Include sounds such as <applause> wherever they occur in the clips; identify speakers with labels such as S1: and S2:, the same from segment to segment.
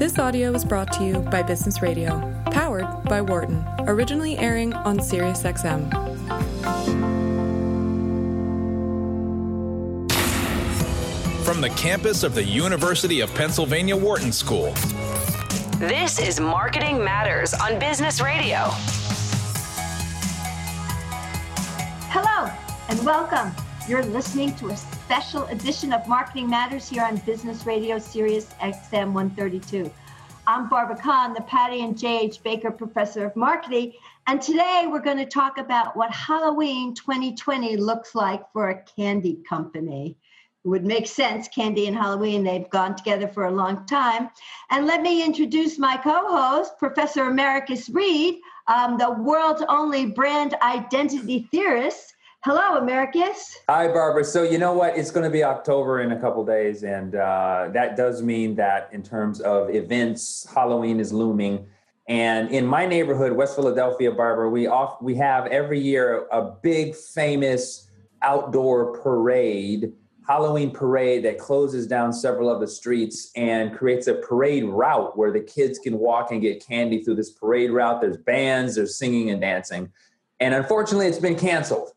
S1: This audio is brought to you by Business Radio, powered by Wharton, originally airing on SiriusXM.
S2: From the campus of the University of Pennsylvania Wharton School.
S3: This is Marketing Matters on Business Radio.
S4: Hello and welcome. You're listening to a special edition of Marketing Matters here on Business Radio Sirius XM 132. I'm Barbara Kahn, the Patty and Jay H. Baker Professor of Marketing, and today we're going to talk about what Halloween 2020 looks like for a candy company. It would make sense, candy and Halloween, they've gone together for a long time. And let me introduce my co host, Professor Americus Reed, um, the world's only brand identity theorist Hello, Americus.
S5: Hi, Barbara. So, you know what? It's going to be October in a couple days, and uh, that does mean that in terms of events, Halloween is looming. And in my neighborhood, West Philadelphia, Barbara, we off we have every year a big famous outdoor parade, Halloween parade that closes down several of the streets and creates a parade route where the kids can walk and get candy through this parade route. There's bands, there's singing and dancing. And unfortunately, it's been canceled.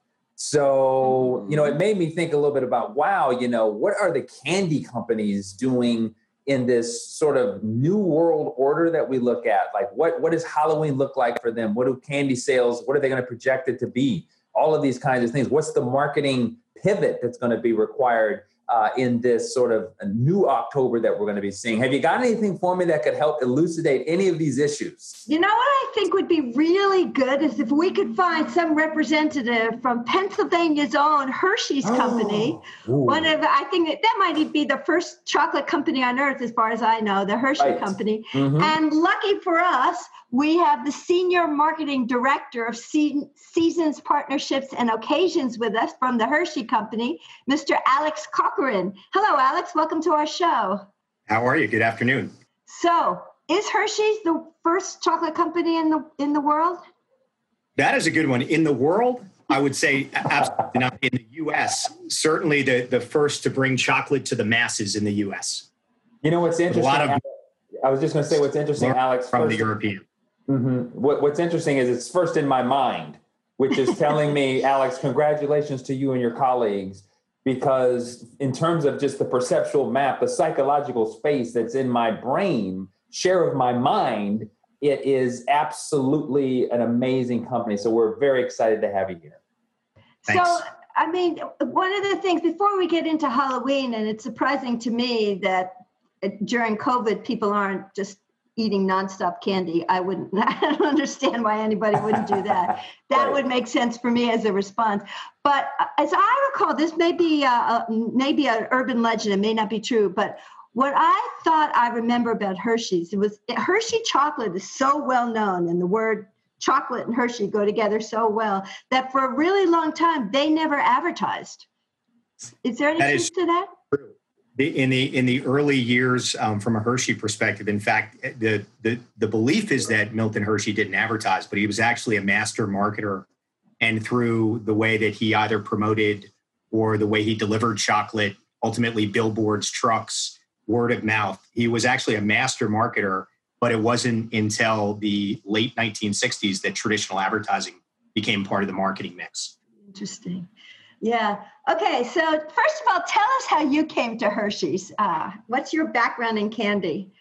S5: So, you know, it mm-hmm. made me think a little bit about wow, you know, what are the candy companies doing in this sort of new world order that we look at? Like what what does Halloween look like for them? What do candy sales, what are they going to project it to be? All of these kinds of things. What's the marketing pivot that's going to be required uh, in this sort of new October that we're going to be seeing. Have you got anything for me that could help elucidate any of these issues?
S4: You know what I think would be really good is if we could find some representative from Pennsylvania's own Hershey's oh. company. One of I think that, that might be the first chocolate company on earth, as far as I know, the Hershey right. company. Mm-hmm. And lucky for us, we have the senior marketing director of seasons, partnerships, and occasions with us from the Hershey Company, Mr. Alex Corcoran. Hello, Alex. Welcome to our show.
S6: How are you? Good afternoon.
S4: So, is Hershey's the first chocolate company in the in the world?
S6: That is a good one. In the world, I would say absolutely not. In the U.S., certainly the the first to bring chocolate to the masses in the U.S.
S5: You know what's interesting? A lot of, I was just going to say what's interesting, Alex.
S6: From the European
S5: Mm-hmm. What, what's interesting is it's first in my mind, which is telling me, <laughs> Alex, congratulations to you and your colleagues, because in terms of just the perceptual map, the psychological space that's in my brain, share of my mind, it is absolutely an amazing company. So we're very excited to have you here.
S4: Thanks. So, I mean, one of the things before we get into Halloween, and it's surprising to me that during COVID, people aren't just eating nonstop candy, I wouldn't. <laughs> I don't understand why anybody wouldn't do that. <laughs> That would make sense for me as a response. But uh, as I recall, this may be a, maybe an urban legend. It may not be true, but what I thought I remember about Hershey's it was Hershey chocolate is so well known, and the word chocolate and Hershey go together so well that for a really long time they never advertised. Is there any truth to that?
S6: True in the in the early years um, from a Hershey perspective. In fact, the, the the belief is that Milton Hershey didn't advertise, but he was actually a master marketer, and through the way that he either promoted or the way he delivered chocolate, ultimately billboards, trucks, word of mouth, he was actually a master marketer. But it wasn't until the late 1960s that traditional advertising became part of the marketing mix.
S4: Interesting. Yeah. Okay. So, first of all, tell us how you came to Hershey's. Uh, what's your background in candy?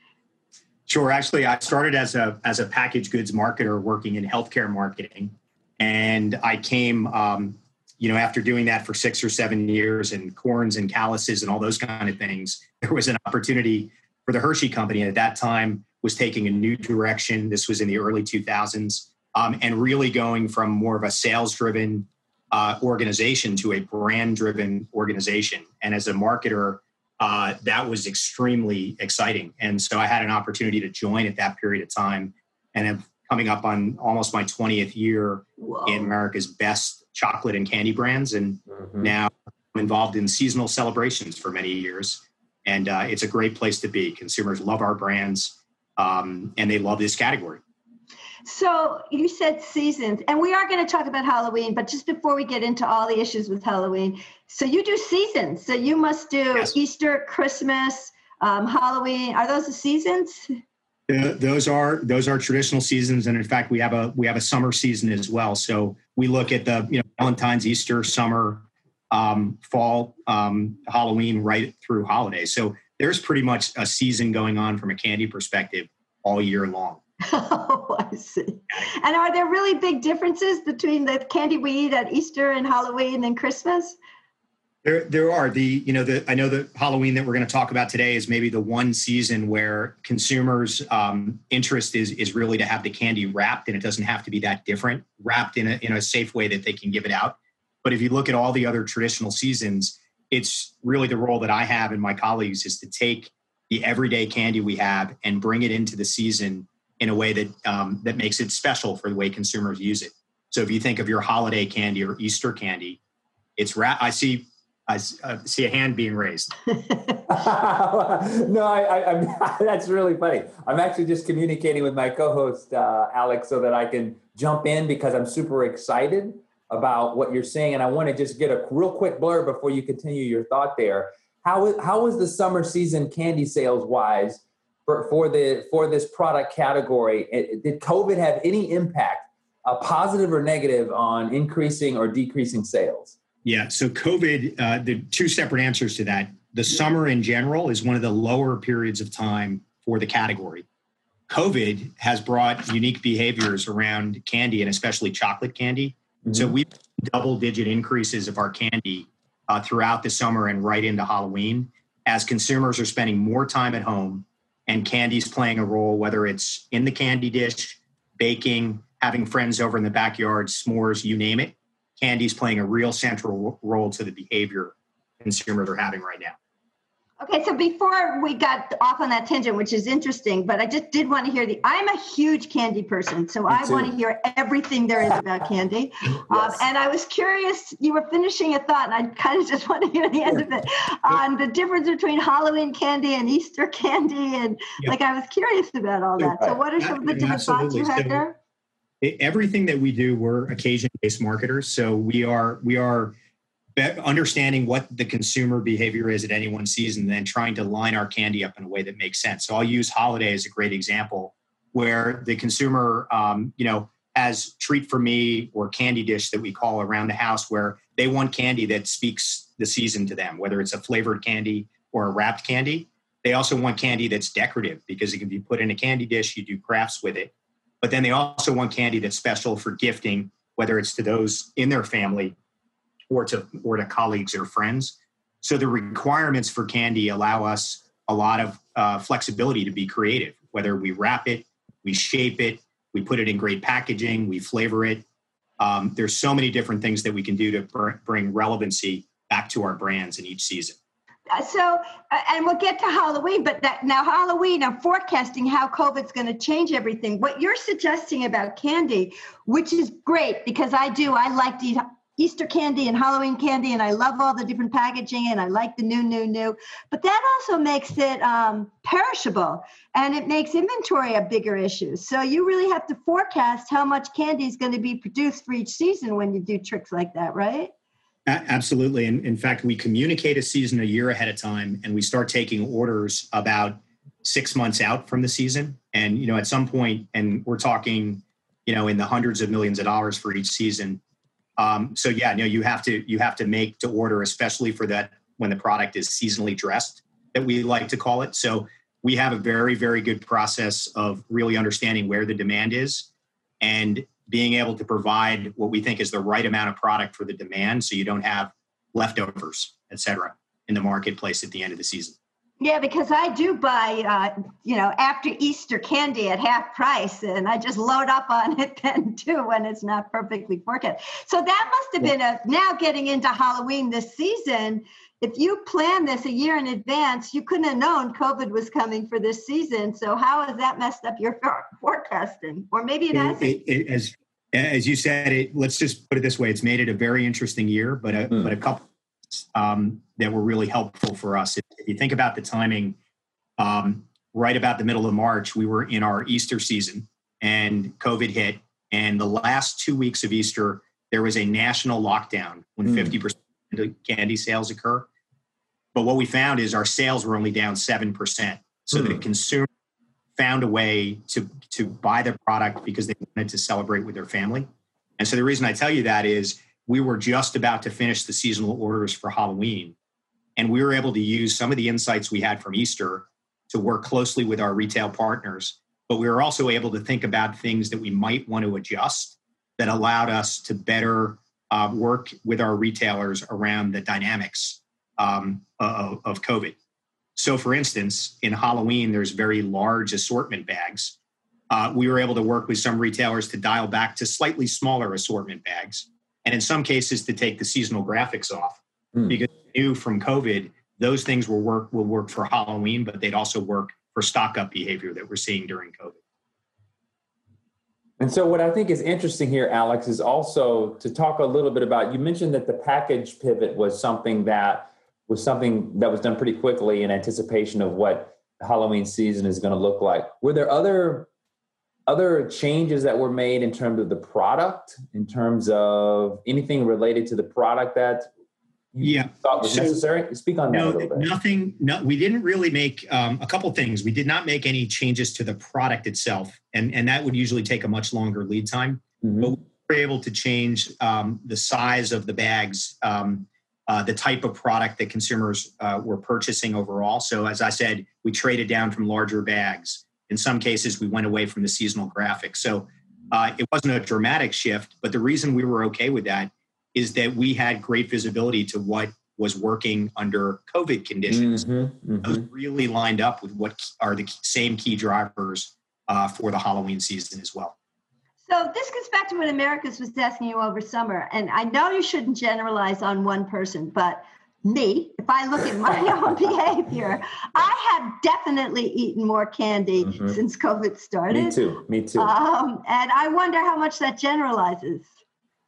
S6: Sure. Actually, I started as a as a packaged goods marketer working in healthcare marketing, and I came, um, you know, after doing that for six or seven years, and corns and calluses and all those kind of things. There was an opportunity for the Hershey Company at that time was taking a new direction. This was in the early 2000s, um, and really going from more of a sales driven uh, organization to a brand driven organization. And as a marketer, uh, that was extremely exciting. And so I had an opportunity to join at that period of time and am coming up on almost my 20th year in America's best chocolate and candy brands. And mm-hmm. now I'm involved in seasonal celebrations for many years. And uh, it's a great place to be. Consumers love our brands um, and they love this category.
S4: So you said seasons, and we are going to talk about Halloween, but just before we get into all the issues with Halloween, so you do seasons. So you must do yes. Easter, Christmas, um, Halloween. Are those the seasons?
S6: Uh, those are those are traditional seasons, and in fact, we have a we have a summer season as well. So we look at the you know Valentine's, Easter, summer, um, fall, um, Halloween, right through holidays. So there's pretty much a season going on from a candy perspective all year long.
S4: Oh, <laughs> I see. And are there really big differences between the candy we eat at Easter and Halloween and Christmas?
S6: There, there are the you know the I know the Halloween that we're going to talk about today is maybe the one season where consumers' um, interest is is really to have the candy wrapped, and it doesn't have to be that different, wrapped in a in a safe way that they can give it out. But if you look at all the other traditional seasons, it's really the role that I have and my colleagues is to take the everyday candy we have and bring it into the season in a way that um, that makes it special for the way consumers use it. So if you think of your holiday candy or Easter candy, it's wrap. I see I see a hand being raised. <laughs>
S5: no, I, I, <laughs> that's really funny. I'm actually just communicating with my co-host uh, Alex so that I can jump in because I'm super excited about what you're saying, and I want to just get a real quick blur before you continue your thought there. How how was the summer season candy sales wise for, for the for this product category? It, did COVID have any impact, a positive or negative, on increasing or decreasing sales?
S6: Yeah. So COVID, uh, the two separate answers to that. The summer in general is one of the lower periods of time for the category. COVID has brought unique behaviors around candy and especially chocolate candy. Mm-hmm. So we've double digit increases of our candy uh, throughout the summer and right into Halloween as consumers are spending more time at home and candy's playing a role, whether it's in the candy dish, baking, having friends over in the backyard, s'mores, you name it candy's playing a real central role to the behavior consumers are having right now.
S4: Okay, so before we got off on that tangent, which is interesting, but I just did want to hear the. I'm a huge candy person, so I want to hear everything there is about candy. <laughs> yes. um, and I was curious. You were finishing a thought, and I kind of just <laughs> want to hear the end of it on the difference between Halloween candy and Easter candy, and yep. like I was curious about all that. So, what are some of the different thoughts you had so, there?
S6: everything that we do we're occasion based marketers so we are we are understanding what the consumer behavior is at any one season and then trying to line our candy up in a way that makes sense. So i'll use holiday as a great example where the consumer um, you know has treat for me or candy dish that we call around the house where they want candy that speaks the season to them whether it's a flavored candy or a wrapped candy. They also want candy that's decorative because it can be put in a candy dish you do crafts with it. But then they also want candy that's special for gifting, whether it's to those in their family or to or to colleagues or friends. So the requirements for candy allow us a lot of uh, flexibility to be creative. Whether we wrap it, we shape it, we put it in great packaging, we flavor it. Um, there's so many different things that we can do to br- bring relevancy back to our brands in each season.
S4: Uh, so uh, and we'll get to halloween but that now halloween i'm forecasting how covid's going to change everything what you're suggesting about candy which is great because i do i like to eat easter candy and halloween candy and i love all the different packaging and i like the new new new but that also makes it um, perishable and it makes inventory a bigger issue so you really have to forecast how much candy is going to be produced for each season when you do tricks like that right
S6: Absolutely. And in fact, we communicate a season a year ahead of time and we start taking orders about six months out from the season. And, you know, at some point, and we're talking, you know, in the hundreds of millions of dollars for each season. Um, so yeah, know, you have to you have to make to order, especially for that when the product is seasonally dressed, that we like to call it. So we have a very, very good process of really understanding where the demand is and being able to provide what we think is the right amount of product for the demand so you don't have leftovers, et cetera, in the marketplace at the end of the season.
S4: Yeah, because I do buy, uh, you know, after Easter candy at half price, and I just load up on <laughs> it then too when it's not perfectly forecast. So that must have been a now getting into Halloween this season if you plan this a year in advance, you couldn't have known COVID was coming for this season. So how has that messed up your <laughs> forecasting? Or maybe it has. It,
S6: it, as as you said, it. Let's just put it this way: it's made it a very interesting year, but a mm. but a couple um, that were really helpful for us. If, if you think about the timing, um, right about the middle of March, we were in our Easter season, and COVID hit. And the last two weeks of Easter, there was a national lockdown when mm. percent of candy sales occur. But what we found is our sales were only down 7%. So mm. the hmm. consumer found a way to to buy the product because they wanted to celebrate with their family. And so the reason I tell you that is we were just about to finish the seasonal orders for Halloween. And we were able to use some of the insights we had from Easter to work closely with our retail partners. But we were also able to think about things that we might want to adjust that allowed us to better uh, work with our retailers around the dynamics um, of, of COVID. So, for instance, in Halloween, there's very large assortment bags. Uh, we were able to work with some retailers to dial back to slightly smaller assortment bags, and in some cases, to take the seasonal graphics off mm. because we knew from COVID those things will work will work for Halloween, but they'd also work for stock up behavior that we're seeing during COVID.
S5: And so, what I think is interesting here, Alex, is also to talk a little bit about. You mentioned that the package pivot was something that was something that was done pretty quickly in anticipation of what Halloween season is going to look like. Were there other other changes that were made in terms of the product, in terms of anything related to the product that
S6: yeah.
S5: thought was so, necessary? Speak on
S6: no,
S5: that a little
S6: bit. nothing no we didn't really make um, a couple things. We did not make any changes to the product itself and and that would usually take a much longer lead time. Mm-hmm. but we were able to change um, the size of the bags um, uh, the type of product that consumers uh, were purchasing overall. So as i said we traded down from larger bags in some cases we went away from the seasonal graphics so uh, it wasn't a dramatic shift but the reason we were okay with that is that we had great visibility to what was working under COVID conditions. Mm-hmm, mm-hmm. Those really lined up with what are the same key drivers uh, for the Halloween season as well.
S4: So this gets back to what Americus was asking you over summer, and I know you shouldn't generalize on one person, but me, if I look at my <laughs> own <laughs> behavior, I have definitely eaten more candy mm-hmm. since COVID started.
S5: Me too. Me too.
S4: Um, and I wonder how much that generalizes.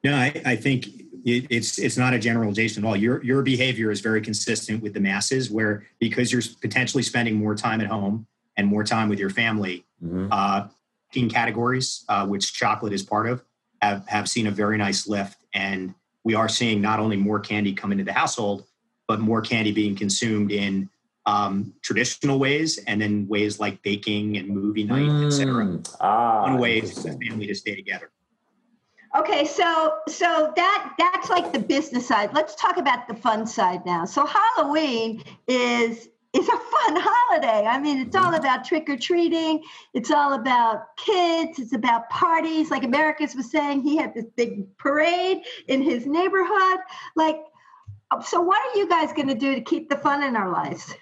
S6: No, I, I think it, it's it's not a generalization at all. Your your behavior is very consistent with the masses, where because you're potentially spending more time at home and more time with your family, mm-hmm. uh, categories, uh, which chocolate is part of, have have seen a very nice lift, and we are seeing not only more candy come into the household, but more candy being consumed in um, traditional ways, and then ways like baking and movie night, mm. etc. Ah, One way for the family to stay together.
S4: Okay, so so that that's like the business side. Let's talk about the fun side now. So Halloween is is a fun holiday. I mean, it's all about trick or treating. It's all about kids. It's about parties. Like Americus was saying, he had this big parade in his neighborhood. Like, so what are you guys going to do to keep the fun in our lives?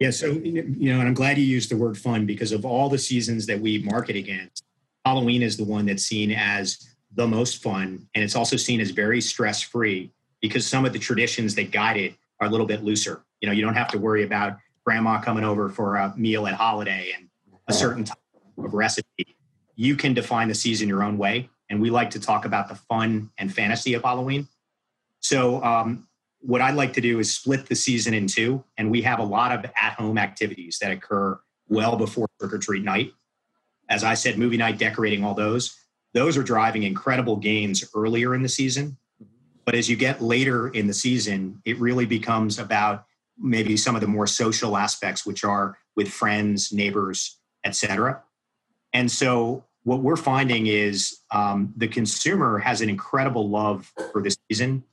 S6: Yeah, so you know, and I'm glad you used the word fun because of all the seasons that we market against, Halloween is the one that's seen as the most fun. And it's also seen as very stress free because some of the traditions that guide it are a little bit looser. You know, you don't have to worry about grandma coming over for a meal at holiday and a certain type of recipe. You can define the season your own way. And we like to talk about the fun and fantasy of Halloween. So, um, what I'd like to do is split the season in two. And we have a lot of at home activities that occur well before trick or treat night. As I said, movie night, decorating all those those are driving incredible gains earlier in the season. But as you get later in the season, it really becomes about maybe some of the more social aspects, which are with friends, neighbors, etc. And so what we're finding is um, the consumer has an incredible love for the season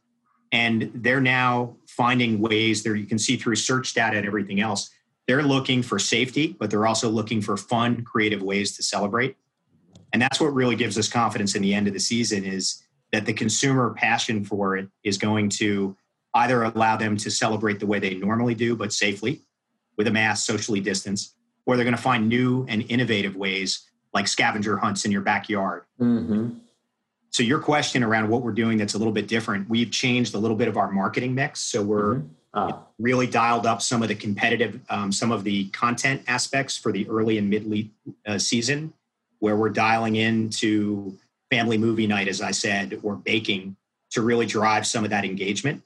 S6: and they're now finding ways there you can see through search data and everything else they're looking for safety but they're also looking for fun creative ways to celebrate and that's what really gives us confidence in the end of the season is that the consumer passion for it is going to either allow them to celebrate the way they normally do, but safely with a mask, socially distanced, or they're going to find new and innovative ways like scavenger hunts in your backyard. Mm-hmm. So, your question around what we're doing that's a little bit different, we've changed a little bit of our marketing mix. So, we're mm-hmm. ah. really dialed up some of the competitive, um, some of the content aspects for the early and mid uh, season where we're dialing into family movie night, as I said, or baking to really drive some of that engagement.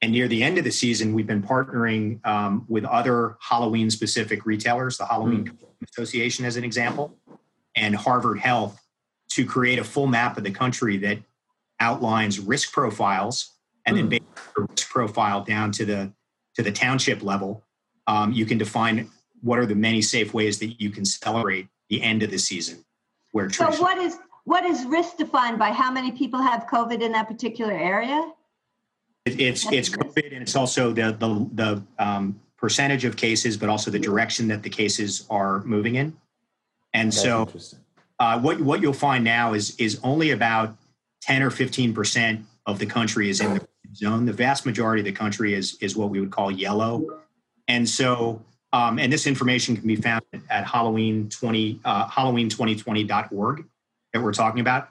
S6: And near the end of the season, we've been partnering um, with other Halloween specific retailers, the Halloween mm. Association, as an example, and Harvard Health to create a full map of the country that outlines risk profiles and mm. then based the risk profile down to the to the township level. Um, you can define what are the many safe ways that you can celebrate the end of the season. Where
S4: so what is what is risk defined by how many people have COVID in that particular area?
S6: It, it's it's COVID and it's also the the the um, percentage of cases, but also the direction that the cases are moving in. And That's so, uh, what what you'll find now is is only about ten or fifteen percent of the country is in the zone. The vast majority of the country is is what we would call yellow. And so, um, and this information can be found at Halloween twenty uh, Halloween2020.org that we're talking about.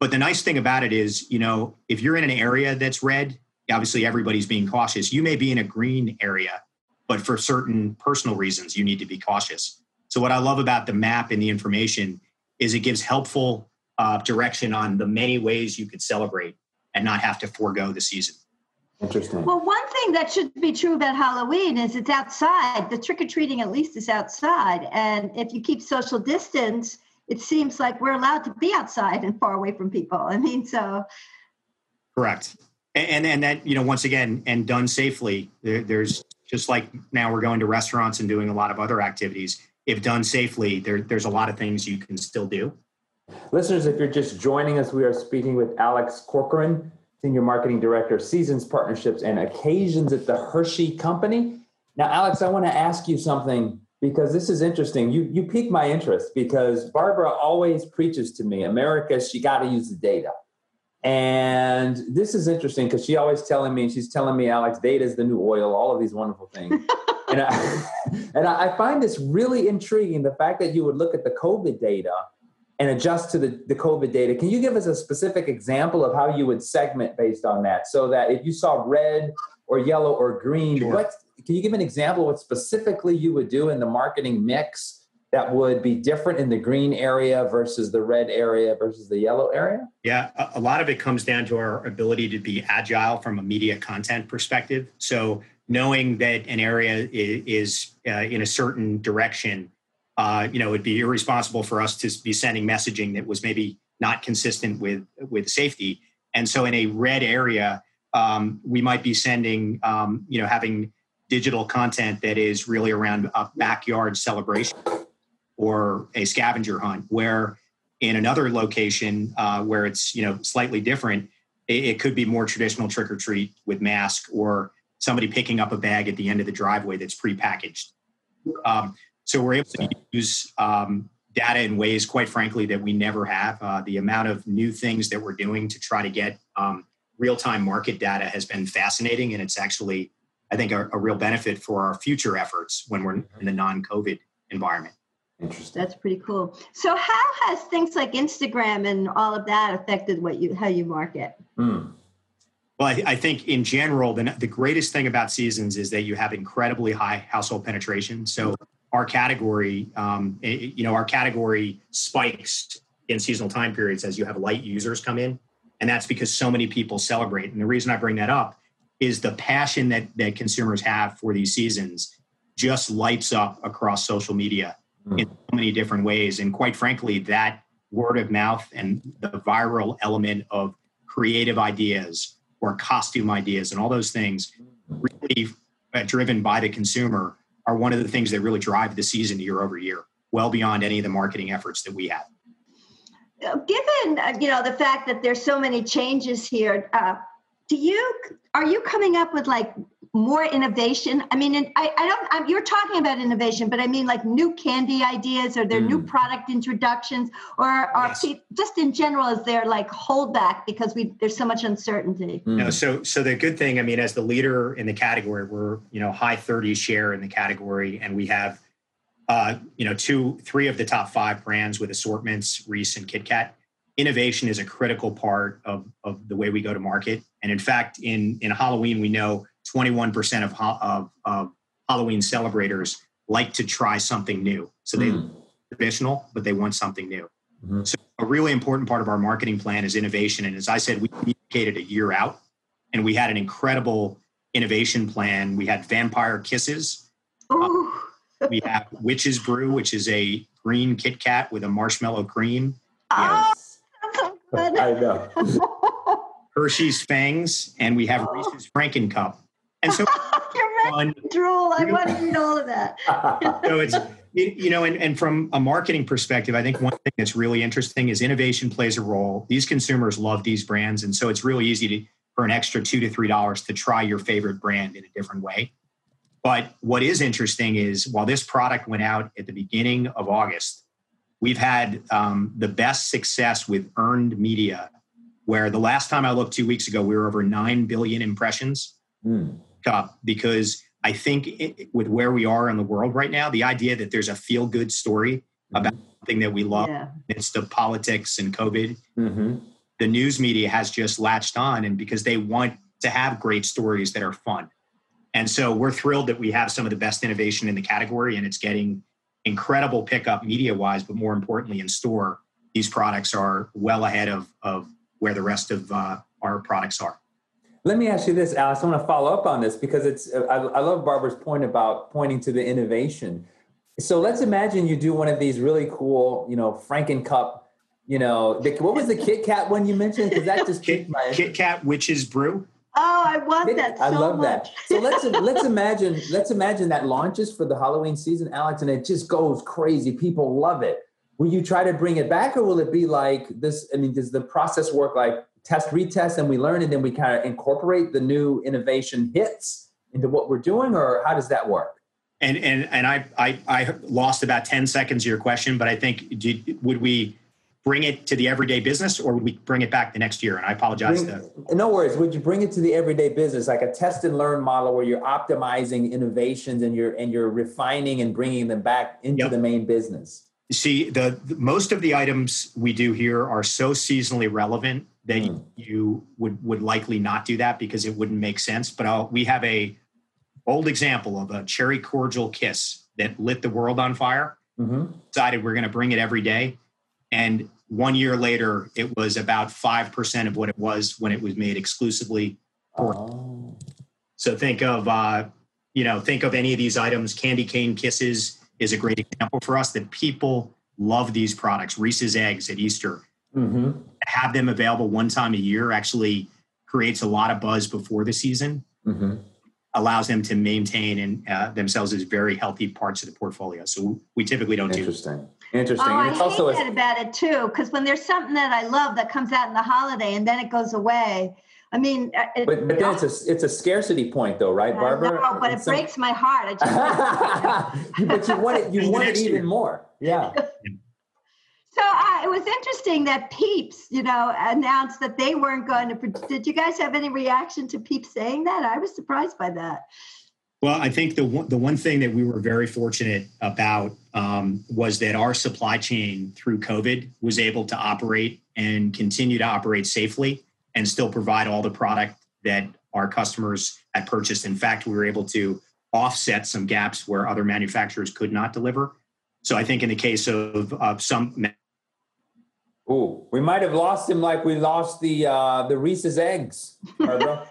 S6: But the nice thing about it is, you know, if you're in an area that's red, obviously everybody's being cautious. You may be in a green area, but for certain personal reasons, you need to be cautious. So, what I love about the map and the information is it gives helpful uh, direction on the many ways you could celebrate and not have to forego the season.
S5: Interesting.
S4: Well, one thing that should be true about Halloween is it's outside. The trick or treating, at least, is outside. And if you keep social distance, it seems like we're allowed to be outside and far away from people. I mean, so.
S6: Correct. And, and that, you know, once again, and done safely, there, there's just like now we're going to restaurants and doing a lot of other activities. If done safely, there, there's a lot of things you can still do.
S5: Listeners, if you're just joining us, we are speaking with Alex Corcoran, Senior Marketing Director, Seasons Partnerships and Occasions at the Hershey Company. Now, Alex, I want to ask you something because this is interesting. You you piqued my interest because Barbara always preaches to me, Americus, she got to use the data. And this is interesting because she always telling me, she's telling me, Alex, data is the new oil, all of these wonderful things. <laughs> and I, <laughs> and I find this really intriguing the fact that you would look at the COVID data and adjust to the, the COVID data. Can you give us a specific example of how you would segment based on that so that if you saw red or yellow or green, sure. what can you give an example of what specifically you would do in the marketing mix that would be different in the green area versus the red area versus the yellow area?
S6: Yeah, a lot of it comes down to our ability to be agile from a media content perspective. So knowing that an area is, uh, in a certain direction, uh, you know, it'd be irresponsible for us to be sending messaging that was maybe not consistent with with safety. And so, in a red area, um, we might be sending, um, you know, having digital content that is really around a backyard celebration or a scavenger hunt. Where in another location uh, where it's you know slightly different, it, it could be more traditional trick or treat with mask or somebody picking up a bag at the end of the driveway that's prepackaged. Um, so we're able to use um, data in ways, quite frankly, that we never have. Uh, the amount of new things that we're doing to try to get um, real time market data has been fascinating. And it's actually, I think, a, a, real benefit for our future efforts when we're in the non COVID environment.
S5: Interesting.
S4: That's pretty cool. So, how has things like Instagram and all of that affected what you how you market? Mm.
S6: Well, I, I, think in general, the, the greatest thing about seasons is that you have incredibly high household penetration. So our category, um, it, you know, our category spikes in seasonal time periods as you have light users come in, and that's because so many people celebrate. And the reason I bring that up is the passion that that consumers have for these seasons just lights up across social media mm. in so many different ways. And quite frankly, that word of mouth and the viral element of creative ideas or costume ideas and all those things really uh, driven by the consumer are one of the things that really drive the season year over year, well beyond any of the marketing efforts that we have.
S4: Uh, given uh, you know the fact that there's so many changes here, uh, do you are you coming up with like more innovation i mean i, I don't I'm, you're talking about innovation but i mean like new candy ideas or their mm. new product introductions or are yes. people, just in general is there like holdback because we there's so much uncertainty
S6: mm. no so so the good thing i mean as the leader in the category we're you know high 30s share in the category and we have uh you know two three of the top five brands with assortments reese and kit kat innovation is a critical part of of the way we go to market and in fact in in halloween we know 21% of, of, of Halloween celebrators like to try something new. So they mm. traditional, but they want something new. Mm-hmm. So a really important part of our marketing plan is innovation. And as I said, we communicated a year out and we had an incredible innovation plan. We had vampire kisses. Uh, we have witch's brew, which is a green Kit Kat with a marshmallow cream.
S4: Oh, so
S5: I know. <laughs>
S6: Hershey's Fangs, and we have Reese's Franken Cup, and so <laughs>
S4: you're
S6: fun.
S4: Drool. I want to read all of that. <laughs>
S6: so it's you know, and, and from a marketing perspective, I think one thing that's really interesting is innovation plays a role. These consumers love these brands, and so it's really easy to for an extra two to three dollars to try your favorite brand in a different way. But what is interesting is while this product went out at the beginning of August, we've had um, the best success with earned media. Where the last time I looked two weeks ago, we were over nine billion impressions. Mm. Uh, because I think it, with where we are in the world right now, the idea that there's a feel good story mm-hmm. about something that we love yeah. midst of politics and COVID, mm-hmm. the news media has just latched on, and because they want to have great stories that are fun. And so we're thrilled that we have some of the best innovation in the category, and it's getting incredible pickup media wise, but more importantly, in store, these products are well ahead of, of where the rest of uh, our products are.
S5: Let me ask you this, Alex. I want to follow up on this because it's. Uh, I, I love Barbara's point about pointing to the innovation. So let's imagine you do one of these really cool, you know, Franken Cup. You know, the, what was the Kit Kat one you mentioned? Because that just
S6: Kit, my Kit Kat Witch's Brew.
S4: Oh, I want that. So I
S5: love
S4: much.
S5: that. So let's <laughs> let's imagine let's imagine that launches for the Halloween season, Alex, and it just goes crazy. People love it. Will you try to bring it back, or will it be like this? I mean, does the process work like test, retest, and we learn, and then we kind of incorporate the new innovation hits into what we're doing, or how does that work?
S6: And and and I I, I lost about ten seconds of your question, but I think did, would we bring it to the everyday business, or would we bring it back the next year? And I apologize.
S5: Bring, to, no worries. Would you bring it to the everyday business, like a test and learn model, where you're optimizing innovations and you're and you're refining and bringing them back into yep. the main business?
S6: See, the, the, most of the items we do here are so seasonally relevant that mm. you would would likely not do that because it wouldn't make sense. But I'll, we have a old example of a cherry cordial kiss that lit the world on fire. Mm-hmm. Decided we're going to bring it every day, and one year later, it was about five percent of what it was when it was made exclusively for. Oh. So think of uh, you know think of any of these items. Candy cane kisses is a great example for us that people love these products. Reese's eggs at Easter mm-hmm. have them available one time a year actually creates a lot of buzz before the season mm-hmm. allows them to maintain and uh, themselves as very healthy parts of the portfolio so we typically don't
S5: interesting.
S6: do
S5: Interesting.
S4: Oh, I hate also that a- about it too, because when there's something that I love that comes out in the holiday and then it goes away, I mean, uh,
S5: it, but, but then it's a it's a scarcity point, though, right, Barbara?
S4: No, but it's it some... breaks my heart. I
S5: just, <laughs> <laughs> but you want it. You want it even more. Yeah.
S4: So uh, it was interesting that Peeps, you know, announced that they weren't going to. Did you guys have any reaction to Peeps saying that? I was surprised by that.
S6: Well, I think the one, the one thing that we were very fortunate about um, was that our supply chain through COVID was able to operate and continue to operate safely and still provide all the product that our customers had purchased. In fact, we were able to offset some gaps where other manufacturers could not deliver. So I think in the case of uh, some
S5: Ooh, we might have lost him like we lost the uh, the Reese's eggs. <laughs>
S4: oh,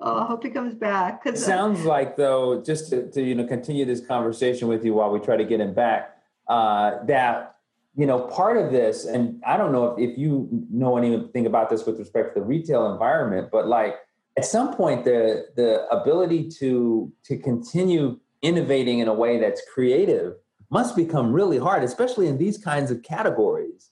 S4: I hope he comes back.
S5: It sounds like though, just to, to, you know continue this conversation with you while we try to get him back, uh, that you know part of this, and I don't know if, if you know anything about this with respect to the retail environment, but like at some point the the ability to to continue innovating in a way that's creative must become really hard, especially in these kinds of categories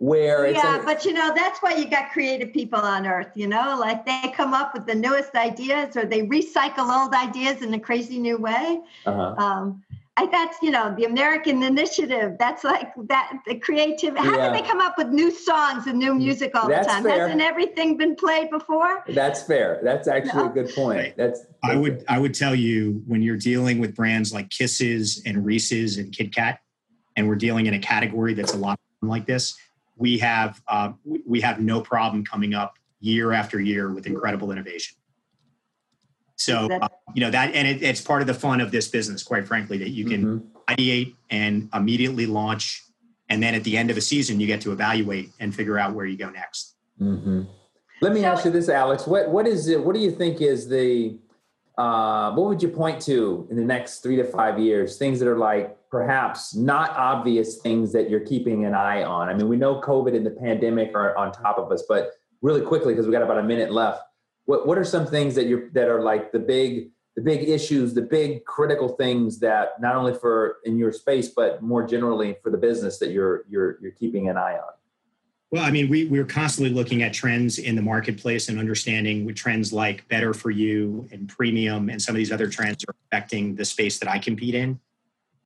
S5: where
S4: yeah a, but you know that's why you got creative people on earth you know like they come up with the newest ideas or they recycle old ideas in a crazy new way uh-huh. um, I, that's you know the American initiative. That's like that the creativity. How yeah. did they come up with new songs and new music all that's the time? Fair. Hasn't everything been played before?
S5: That's fair. That's actually no. a good point. That's, that's
S6: I would I would tell you when you're dealing with brands like Kisses and Reese's and Kit Kat, and we're dealing in a category that's a lot like this we have uh, we have no problem coming up year after year with incredible innovation. So uh, you know that, and it, it's part of the fun of this business, quite frankly, that you can mm-hmm. ideate and immediately launch, and then at the end of a season, you get to evaluate and figure out where you go next.
S5: Mm-hmm. Let me so, ask you this, Alex. What what is it? What do you think is the uh, what would you point to in the next three to five years? Things that are like perhaps not obvious things that you're keeping an eye on? I mean, we know COVID and the pandemic are on top of us, but really quickly, because we got about a minute left, what, what are some things that you're that are like the big the big issues, the big critical things that not only for in your space, but more generally for the business that you're you're you're keeping an eye on?
S6: Well, I mean, we, we're constantly looking at trends in the marketplace and understanding with trends like better for you and premium and some of these other trends are affecting the space that I compete in.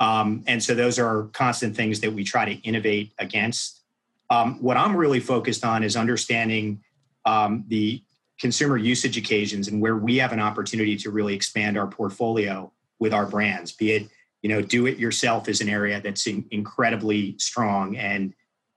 S6: Um, and so those are constant things that we try to innovate against. Um, what I'm really focused on is understanding um, the consumer usage occasions and where we have an opportunity to really expand our portfolio with our brands, be it, you know, do it yourself is an area that's in, incredibly strong and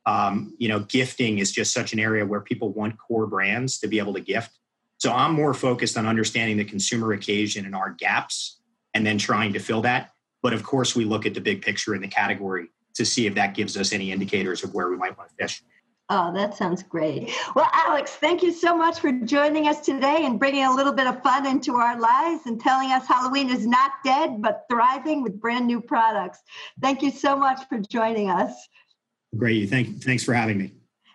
S6: um, you know, gifting is just such an area where people want core brands to be able to gift. So I'm more focused on understanding the consumer occasion and our gaps and then trying to fill that. But of course, we look at the big picture in the category to see if that gives us any indicators of where we might want to fish.
S4: Oh, that sounds great. Well, Alex, thank you so much for joining us today and bringing a little bit of fun into our lives and telling us Halloween is not dead, but thriving with brand new products. Thank you so much for joining us.
S6: Great. Thank, thanks for having me.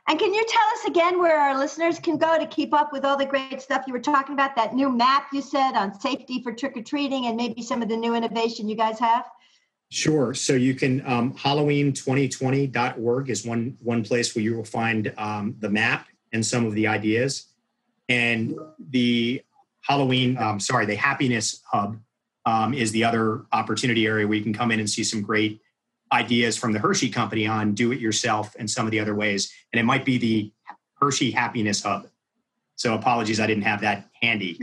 S4: And can you tell us again where our listeners can go to keep up with all the great stuff you were talking about? That new map you said on safety for trick or treating, and maybe some of the new innovation you guys have.
S6: Sure. So you can um, Halloween2020.org is one one place where you will find um, the map and some of the ideas, and the Halloween. Um, sorry, the Happiness Hub um, is the other opportunity area where you can come in and see some great ideas from the Hershey company on do it yourself and some of the other ways. And it might be the Hershey Happiness Hub. So apologies, I didn't have that handy.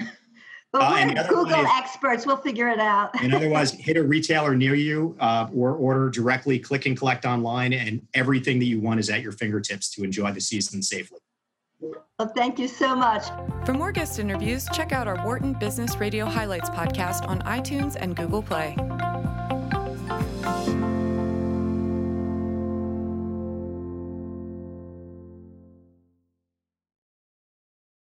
S4: But uh, we're Google is, experts. We'll figure it out.
S6: and otherwise, <laughs> hit a retailer near you uh, or order directly, click and collect online, and everything that you want is at your fingertips to enjoy the season safely.
S4: Well, thank you so much.
S1: For more guest interviews, check out our Wharton Business Radio Highlights podcast on iTunes and Google Play.